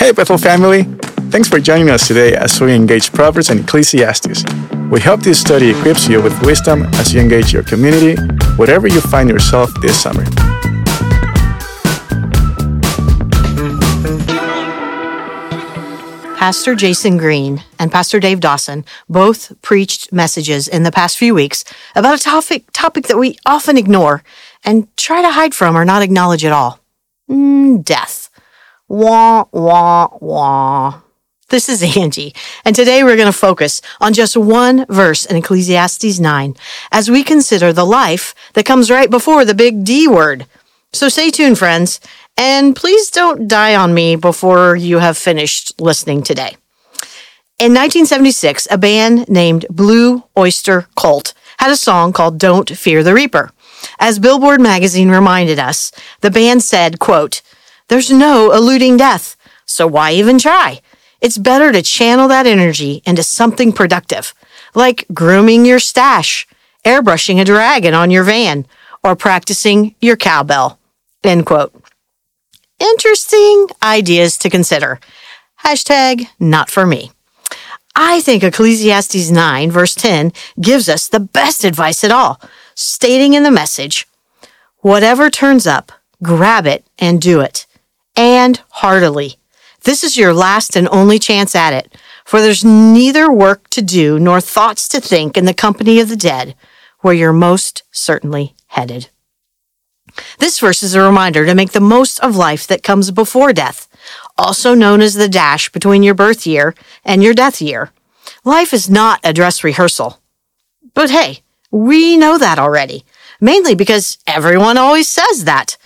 Hey, Bethel family! Thanks for joining us today as we engage Proverbs and Ecclesiastes. We hope this study equips you with wisdom as you engage your community, wherever you find yourself this summer. Pastor Jason Green and Pastor Dave Dawson both preached messages in the past few weeks about a topic, topic that we often ignore and try to hide from or not acknowledge at all. Mm, death. Wah, wah, wah. This is Angie, and today we're going to focus on just one verse in Ecclesiastes 9 as we consider the life that comes right before the big D word. So stay tuned, friends, and please don't die on me before you have finished listening today. In 1976, a band named Blue Oyster Cult had a song called Don't Fear the Reaper. As Billboard magazine reminded us, the band said, quote, There's no eluding death, so why even try? It's better to channel that energy into something productive, like grooming your stash, airbrushing a dragon on your van, or practicing your cowbell. End quote interesting ideas to consider. Hashtag not for me. I think Ecclesiastes 9 verse 10 gives us the best advice at all, stating in the message, whatever turns up, grab it and do it. And heartily. This is your last and only chance at it, for there's neither work to do nor thoughts to think in the company of the dead, where you're most certainly headed. This verse is a reminder to make the most of life that comes before death, also known as the dash between your birth year and your death year. Life is not a dress rehearsal. But hey, we know that already, mainly because everyone always says that.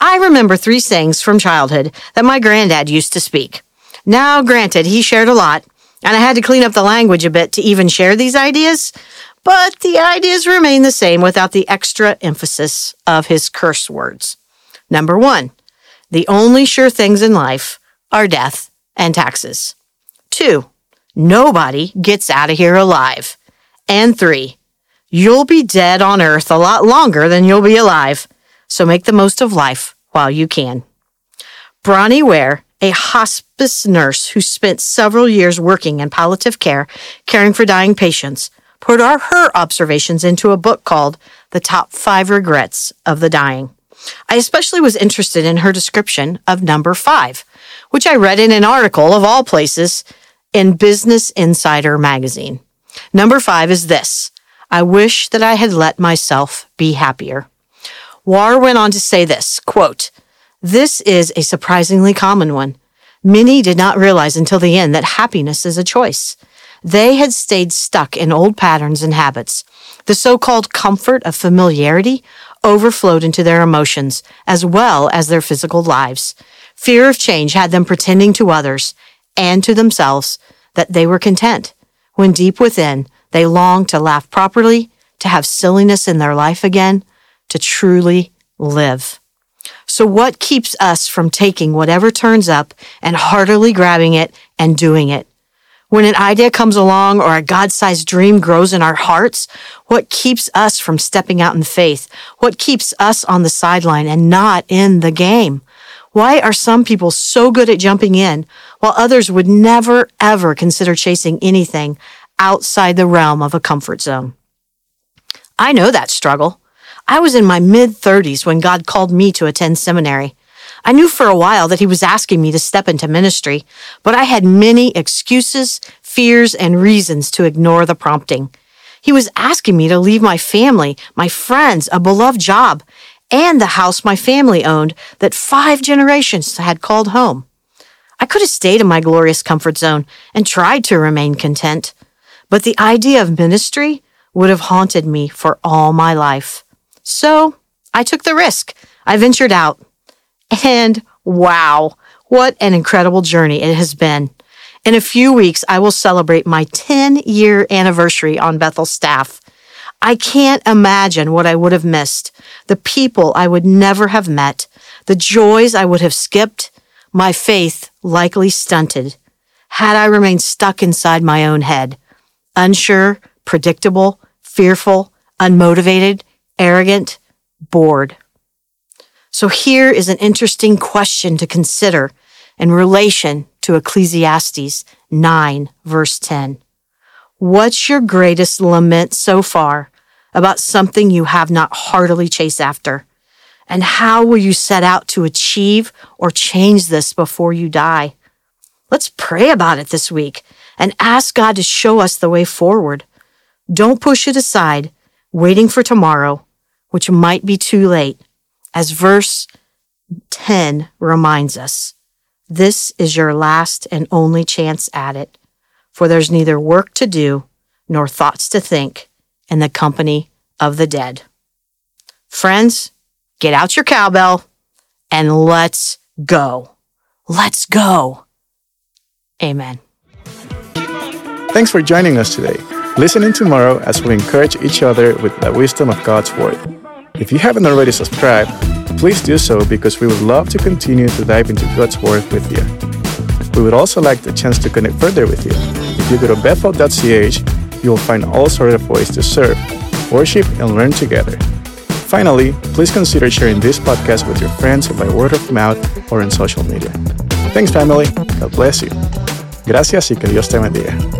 I remember three sayings from childhood that my granddad used to speak. Now, granted, he shared a lot, and I had to clean up the language a bit to even share these ideas, but the ideas remain the same without the extra emphasis of his curse words. Number one, the only sure things in life are death and taxes. Two, nobody gets out of here alive. And three, you'll be dead on earth a lot longer than you'll be alive, so make the most of life while you can. Bronnie Ware, a hospice nurse who spent several years working in palliative care, caring for dying patients, put her observations into a book called The Top Five Regrets of the Dying. I especially was interested in her description of number five, which I read in an article of all places in Business Insider magazine. Number five is this. I wish that I had let myself be happier. Ware went on to say this, quote, this is a surprisingly common one. Many did not realize until the end that happiness is a choice. They had stayed stuck in old patterns and habits. The so-called comfort of familiarity overflowed into their emotions as well as their physical lives. Fear of change had them pretending to others and to themselves that they were content, when deep within they longed to laugh properly, to have silliness in their life again, to truly live. So what keeps us from taking whatever turns up and heartily grabbing it and doing it? When an idea comes along or a God-sized dream grows in our hearts, what keeps us from stepping out in faith? What keeps us on the sideline and not in the game? Why are some people so good at jumping in while others would never ever consider chasing anything outside the realm of a comfort zone? I know that struggle. I was in my mid 30s when God called me to attend seminary. I knew for a while that he was asking me to step into ministry, but I had many excuses, fears, and reasons to ignore the prompting. He was asking me to leave my family, my friends, a beloved job, and the house my family owned that five generations had called home. I could have stayed in my glorious comfort zone and tried to remain content, but the idea of ministry would have haunted me for all my life. So I took the risk. I ventured out. And wow, what an incredible journey it has been. In a few weeks, I will celebrate my 10 year anniversary on Bethel staff. I can't imagine what I would have missed, the people I would never have met, the joys I would have skipped, my faith likely stunted, had I remained stuck inside my own head, unsure, predictable, fearful, unmotivated, arrogant, bored. So here is an interesting question to consider in relation to Ecclesiastes 9, verse 10. What's your greatest lament so far about something you have not heartily chased after? And how will you set out to achieve or change this before you die? Let's pray about it this week and ask God to show us the way forward. Don't push it aside, waiting for tomorrow, which might be too late. As verse 10 reminds us, this is your last and only chance at it for there's neither work to do nor thoughts to think in the company of the dead. Friends, get out your cowbell and let's go. Let's go. Amen. Thanks for joining us today. Listen in tomorrow as we encourage each other with the wisdom of God's Word. If you haven't already subscribed, please do so because we would love to continue to dive into God's Word with you. We would also like the chance to connect further with you if you go to bethel.ch, you will find all sorts of ways to serve, worship, and learn together. Finally, please consider sharing this podcast with your friends by word of mouth or in social media. Thanks, family. God bless you. Gracias y que Dios te bendiga.